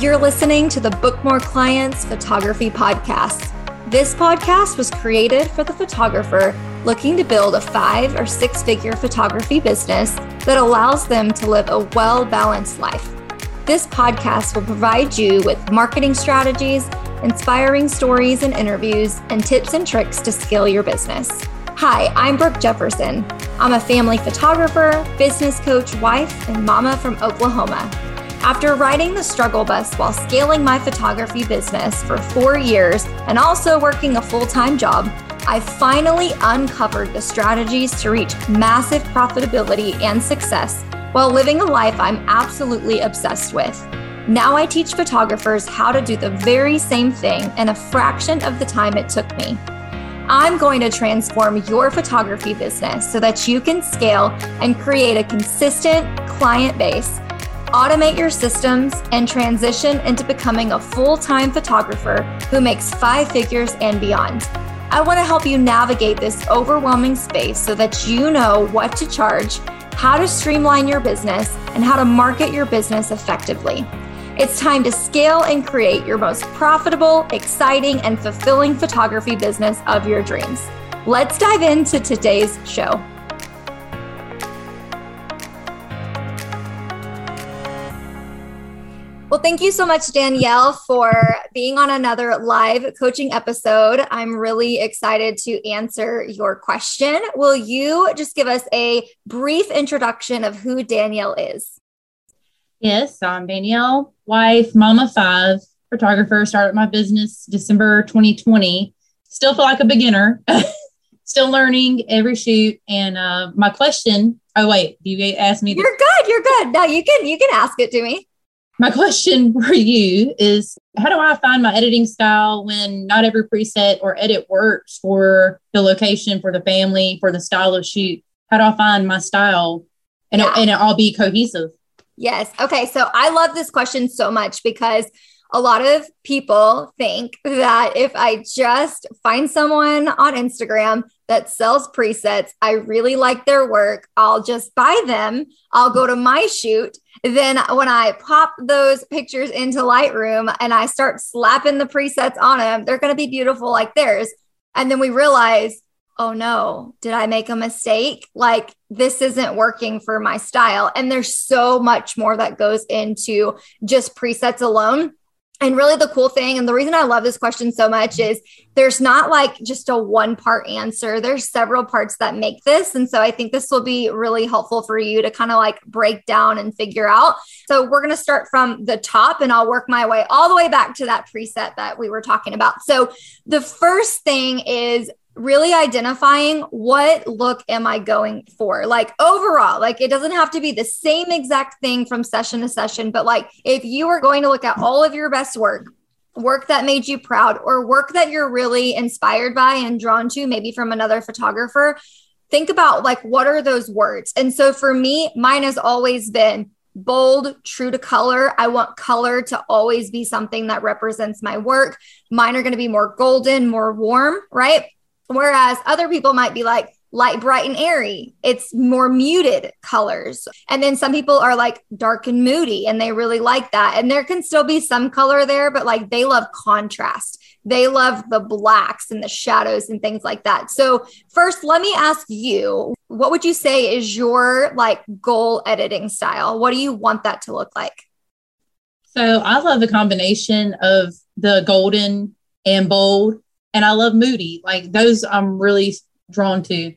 You're listening to the Book More Clients Photography Podcast. This podcast was created for the photographer looking to build a five or six figure photography business that allows them to live a well balanced life. This podcast will provide you with marketing strategies, inspiring stories and interviews, and tips and tricks to scale your business. Hi, I'm Brooke Jefferson. I'm a family photographer, business coach, wife, and mama from Oklahoma. After riding the struggle bus while scaling my photography business for four years and also working a full time job, I finally uncovered the strategies to reach massive profitability and success while living a life I'm absolutely obsessed with. Now I teach photographers how to do the very same thing in a fraction of the time it took me. I'm going to transform your photography business so that you can scale and create a consistent client base automate your systems, and transition into becoming a full time photographer who makes five figures and beyond. I want to help you navigate this overwhelming space so that you know what to charge, how to streamline your business, and how to market your business effectively. It's time to scale and create your most profitable, exciting, and fulfilling photography business of your dreams. Let's dive into today's show. Well, thank you so much, Danielle, for being on another live coaching episode. I'm really excited to answer your question. Will you just give us a brief introduction of who Danielle is? Yes, I'm Danielle, wife, mama five, photographer. Started my business December 2020. Still feel like a beginner, still learning every shoot. And uh, my question. Oh wait, you asked me. You're good. You're good. No, you can you can ask it to me my question for you is how do I find my editing style when not every preset or edit works for the location, for the family, for the style of shoot? How do I find my style and, yeah. it, and it all be cohesive? Yes. Okay. So I love this question so much because a lot of people think that if I just find someone on Instagram that sells presets, I really like their work, I'll just buy them, I'll go to my shoot. Then, when I pop those pictures into Lightroom and I start slapping the presets on them, they're going to be beautiful like theirs. And then we realize, oh no, did I make a mistake? Like, this isn't working for my style. And there's so much more that goes into just presets alone and really, the cool thing, and the reason I love this question so much is there's not like just a one part answer. There's several parts that make this. And so I think this will be really helpful for you to kind of like break down and figure out. So we're going to start from the top and I'll work my way all the way back to that preset that we were talking about. So the first thing is really identifying what look am I going for? Like overall, like it doesn't have to be the same exact thing from session to session, but like if you are going to look at all of your best work, work that made you proud, or work that you're really inspired by and drawn to, maybe from another photographer, think about like what are those words? And so for me, mine has always been bold, true to color. I want color to always be something that represents my work. Mine are going to be more golden, more warm, right? Whereas other people might be like light, bright, and airy. It's more muted colors. And then some people are like dark and moody and they really like that. And there can still be some color there, but like they love contrast. They love the blacks and the shadows and things like that. So, first, let me ask you what would you say is your like goal editing style? What do you want that to look like? So, I love the combination of the golden and bold and I love Moody. Like those I'm really drawn to.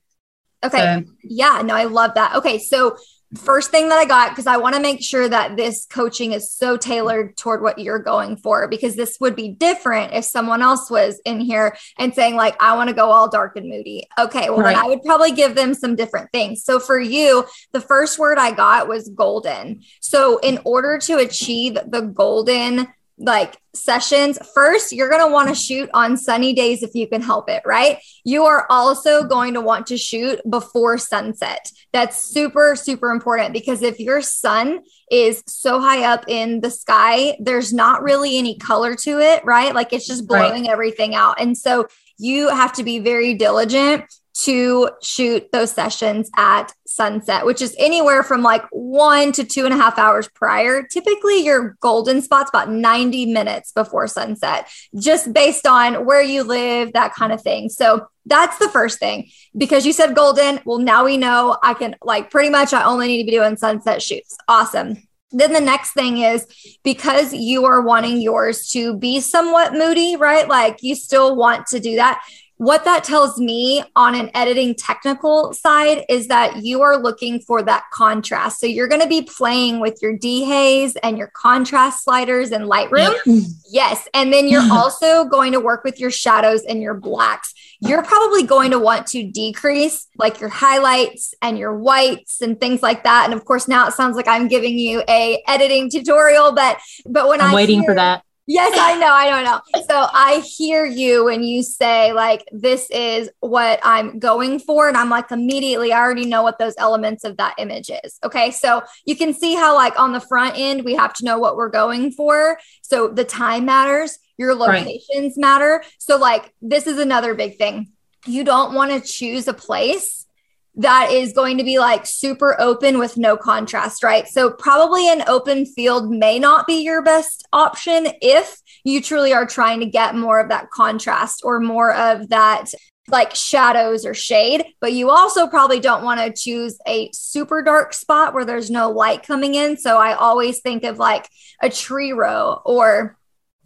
Okay. So. Yeah, no, I love that. Okay, so first thing that I got because I want to make sure that this coaching is so tailored toward what you're going for because this would be different if someone else was in here and saying like I want to go all dark and moody. Okay, well right. then I would probably give them some different things. So for you, the first word I got was golden. So in order to achieve the golden like sessions, first, you're going to want to shoot on sunny days if you can help it, right? You are also going to want to shoot before sunset. That's super, super important because if your sun is so high up in the sky, there's not really any color to it, right? Like it's just blowing right. everything out. And so you have to be very diligent to shoot those sessions at sunset, which is anywhere from like one to two and a half hours prior. Typically, your golden spot's about 90 minutes before sunset, just based on where you live, that kind of thing. So that's the first thing. Because you said golden, well, now we know I can like pretty much I only need to be doing sunset shoots. Awesome. Then the next thing is because you are wanting yours to be somewhat moody, right? Like you still want to do that what that tells me on an editing technical side is that you are looking for that contrast. So you're going to be playing with your dehaze and your contrast sliders in Lightroom. Yep. Yes. And then you're also going to work with your shadows and your blacks. You're probably going to want to decrease like your highlights and your whites and things like that. And of course, now it sounds like I'm giving you a editing tutorial, but but when I'm I waiting hear, for that Yes, I know. I don't know. So I hear you when you say, like, this is what I'm going for. And I'm like, immediately, I already know what those elements of that image is. Okay. So you can see how, like, on the front end, we have to know what we're going for. So the time matters, your locations right. matter. So, like, this is another big thing. You don't want to choose a place that is going to be like super open with no contrast, right? So, probably an open field may not be your best option if you truly are trying to get more of that contrast or more of that like shadows or shade. But you also probably don't want to choose a super dark spot where there's no light coming in. So, I always think of like a tree row or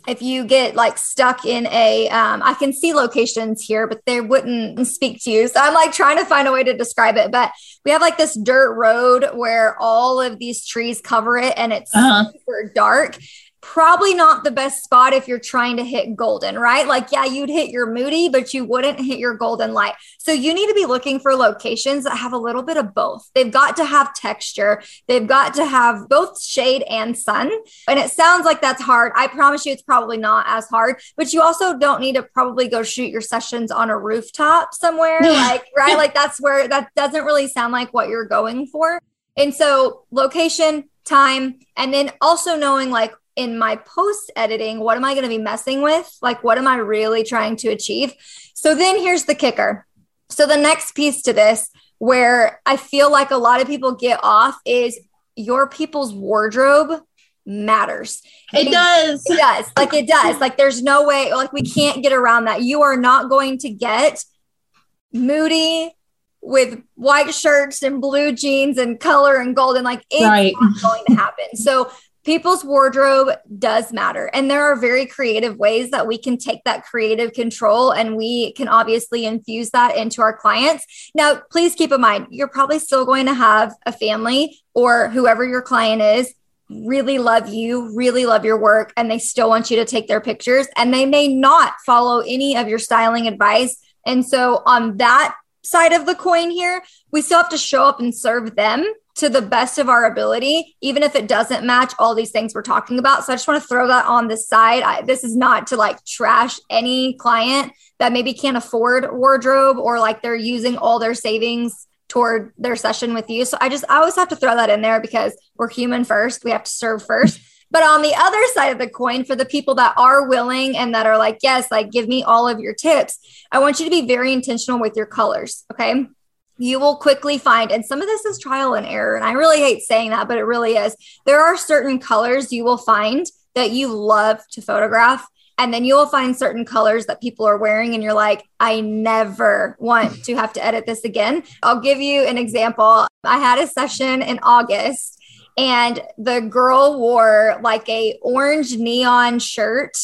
if you get like stuck in a um, I can see locations here but they wouldn't speak to you so i'm like trying to find a way to describe it but we have like this dirt road where all of these trees cover it and it's uh-huh. super dark probably not the best spot if you're trying to hit golden, right? Like, yeah, you'd hit your moody, but you wouldn't hit your golden light. So you need to be looking for locations that have a little bit of both. They've got to have texture, they've got to have both shade and sun. And it sounds like that's hard. I promise you, it's probably not as hard, but you also don't need to probably go shoot your sessions on a rooftop somewhere, like, right? Like, that's where that doesn't really sound like what you're going for. And so, location, time, and then also knowing like in my post editing, what am I going to be messing with? Like, what am I really trying to achieve? So then here's the kicker. So the next piece to this, where I feel like a lot of people get off, is your people's wardrobe matters. It, it does. It does. Like it does. Like there's no way, like we can't get around that. You are not going to get moody with white shirts and blue jeans and color and gold and like it's right. not going to happen. So people's wardrobe does matter. And there are very creative ways that we can take that creative control and we can obviously infuse that into our clients. Now, please keep in mind, you're probably still going to have a family or whoever your client is really love you, really love your work, and they still want you to take their pictures. And they may not follow any of your styling advice. And so, on that side of the coin here, we still have to show up and serve them to the best of our ability, even if it doesn't match all these things we're talking about. So I just want to throw that on the side. I, this is not to like trash any client that maybe can't afford wardrobe or like they're using all their savings toward their session with you. So I just I always have to throw that in there because we're human first. We have to serve first. But on the other side of the coin, for the people that are willing and that are like, yes, like give me all of your tips, I want you to be very intentional with your colors. Okay you will quickly find, and some of this is trial and error. And I really hate saying that, but it really is. There are certain colors you will find that you love to photograph. And then you will find certain colors that people are wearing, and you're like, I never want to have to edit this again. I'll give you an example. I had a session in August, and the girl wore like a orange neon shirt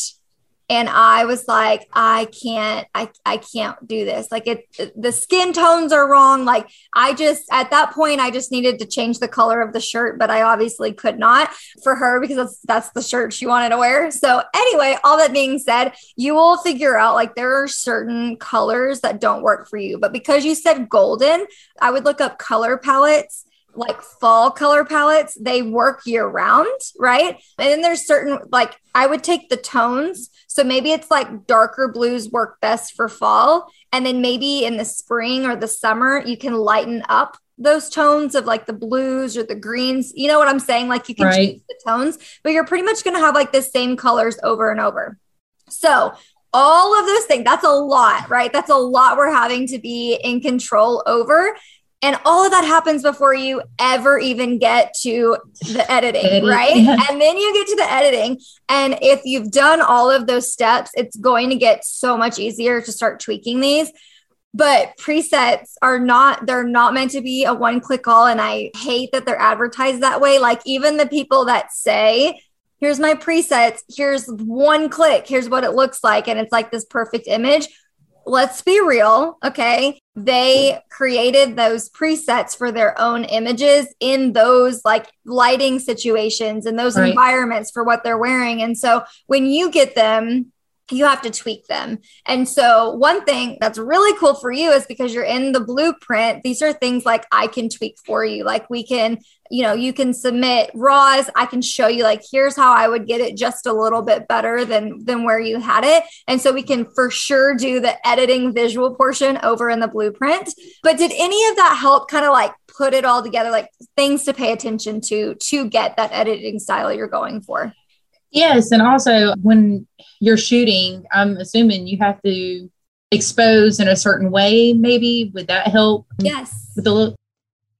and i was like i can't i, I can't do this. Like it the skin tones are wrong. Like i just at that point i just needed to change the color of the shirt but i obviously could not for her because that's that's the shirt she wanted to wear. So anyway all that being said you will figure out like there are certain colors that don't work for you. But because you said golden i would look up color palettes like fall color palettes, they work year round, right? And then there's certain, like, I would take the tones. So maybe it's like darker blues work best for fall. And then maybe in the spring or the summer, you can lighten up those tones of like the blues or the greens. You know what I'm saying? Like you can right. change the tones, but you're pretty much going to have like the same colors over and over. So all of those things. That's a lot, right? That's a lot we're having to be in control over. And all of that happens before you ever even get to the editing, right? Yeah. And then you get to the editing. And if you've done all of those steps, it's going to get so much easier to start tweaking these. But presets are not, they're not meant to be a one click all. And I hate that they're advertised that way. Like even the people that say, here's my presets, here's one click, here's what it looks like. And it's like this perfect image let's be real, okay? They created those presets for their own images in those like lighting situations and those right. environments for what they're wearing. And so when you get them, you have to tweak them. And so, one thing that's really cool for you is because you're in the blueprint, these are things like I can tweak for you. Like, we can, you know, you can submit raws. I can show you, like, here's how I would get it just a little bit better than, than where you had it. And so, we can for sure do the editing visual portion over in the blueprint. But did any of that help kind of like put it all together, like things to pay attention to to get that editing style you're going for? Yes. And also, when you're shooting, I'm assuming you have to expose in a certain way, maybe. Would that help? Yes. With the look?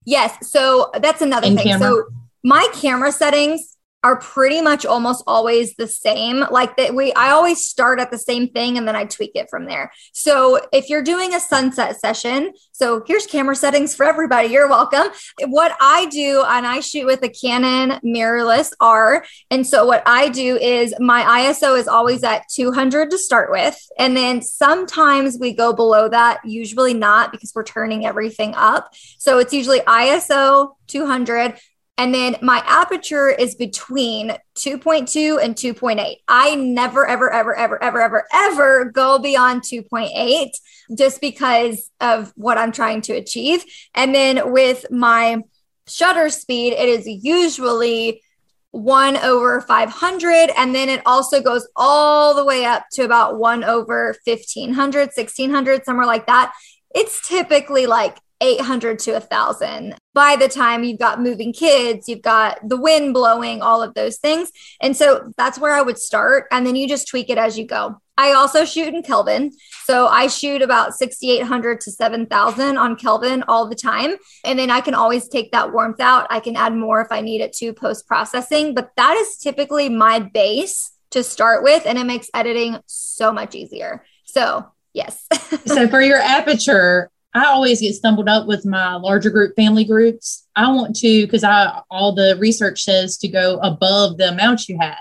Yes. So that's another in thing. Camera. So my camera settings are pretty much almost always the same. Like that we I always start at the same thing and then I tweak it from there. So if you're doing a sunset session, so here's camera settings for everybody. You're welcome. What I do and I shoot with a Canon mirrorless R. And so what I do is my ISO is always at 200 to start with. And then sometimes we go below that, usually not because we're turning everything up. So it's usually ISO 200 and then my aperture is between 2.2 and 2.8. I never, ever, ever, ever, ever, ever, ever go beyond 2.8 just because of what I'm trying to achieve. And then with my shutter speed, it is usually one over 500. And then it also goes all the way up to about one over 1500, 1600, somewhere like that. It's typically like 800 to a 1000 by the time you've got moving kids you've got the wind blowing all of those things. And so that's where i would start. And then you just tweak it as you go. I also shoot in kelvin. So i shoot about 6800 to 7000 on kelvin all the time. And then i can always take that warmth out. I can add more if i need it to post processing but that is typically my base to start with and it makes editing so much easier. So yes. So for your aperture I always get stumbled up with my larger group family groups. I want to because I all the research says to go above the amount you have.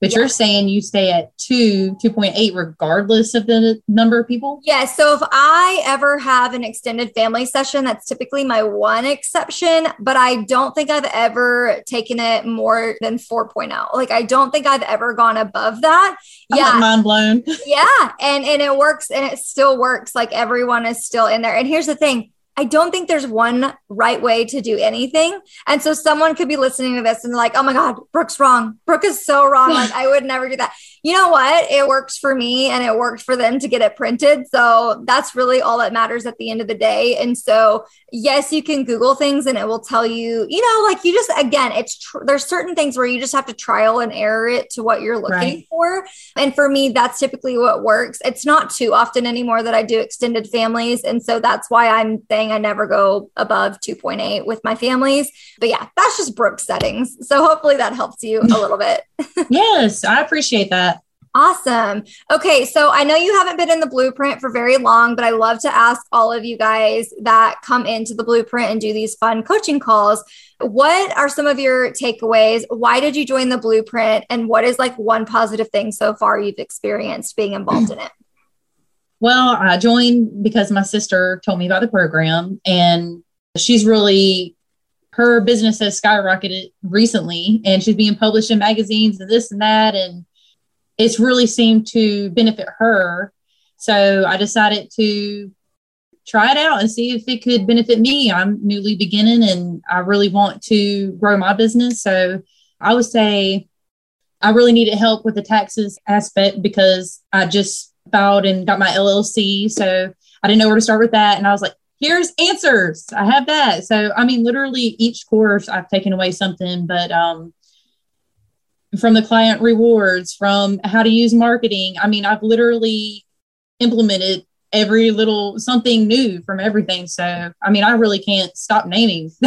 But yeah. you're saying you stay at two, 2.8, regardless of the number of people? Yeah. So if I ever have an extended family session, that's typically my one exception. But I don't think I've ever taken it more than 4.0. Like I don't think I've ever gone above that. I'm yeah. mind blown. yeah. And and it works and it still works. Like everyone is still in there. And here's the thing I don't think there's one right way to do anything. And so someone could be listening to this and like, oh my God, Brooke's wrong. Brooke is so wrong. Like, I would never do that. You know what? It works for me and it worked for them to get it printed. So that's really all that matters at the end of the day. And so, yes, you can Google things and it will tell you, you know, like you just, again, it's, tr- there's certain things where you just have to trial and error it to what you're looking right. for. And for me, that's typically what works. It's not too often anymore that I do extended families. And so that's why I'm saying, I never go above 2.8 with my families. But yeah, that's just Brooke settings. So hopefully that helps you a little bit. yes, I appreciate that. Awesome. Okay, so I know you haven't been in the blueprint for very long, but I love to ask all of you guys that come into the blueprint and do these fun coaching calls. What are some of your takeaways? Why did you join the blueprint? And what is like one positive thing so far you've experienced being involved in it? Well, I joined because my sister told me about the program, and she's really her business has skyrocketed recently, and she's being published in magazines and this and that, and it's really seemed to benefit her. So I decided to try it out and see if it could benefit me. I'm newly beginning and I really want to grow my business. So I would say I really needed help with the taxes aspect because I just filed and got my LLC. So I didn't know where to start with that. And I was like, here's answers. I have that. So, I mean, literally each course I've taken away something, but um, from the client rewards, from how to use marketing. I mean, I've literally implemented every little something new from everything. So, I mean, I really can't stop naming.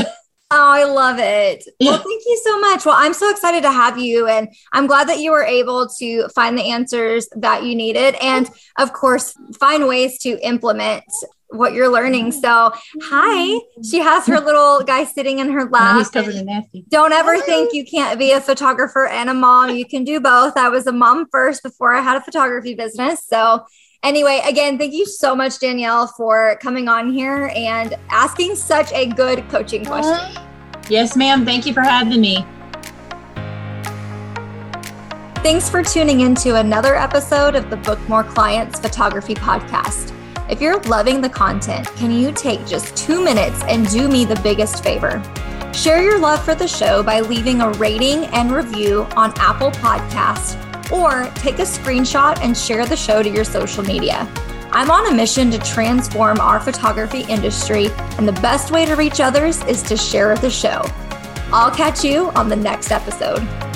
Oh, I love it. Yeah. Well, thank you so much. Well, I'm so excited to have you. And I'm glad that you were able to find the answers that you needed. And of course, find ways to implement what you're learning. So, hi, she has her little guy sitting in her lap. No, he's covered in nasty. Don't ever think you can't be a photographer and a mom. You can do both. I was a mom first before I had a photography business. So, Anyway, again, thank you so much, Danielle, for coming on here and asking such a good coaching question. Yes, ma'am. Thank you for having me. Thanks for tuning in to another episode of the Book More Clients Photography Podcast. If you're loving the content, can you take just two minutes and do me the biggest favor? Share your love for the show by leaving a rating and review on Apple Podcasts or take a screenshot and share the show to your social media. I'm on a mission to transform our photography industry, and the best way to reach others is to share the show. I'll catch you on the next episode.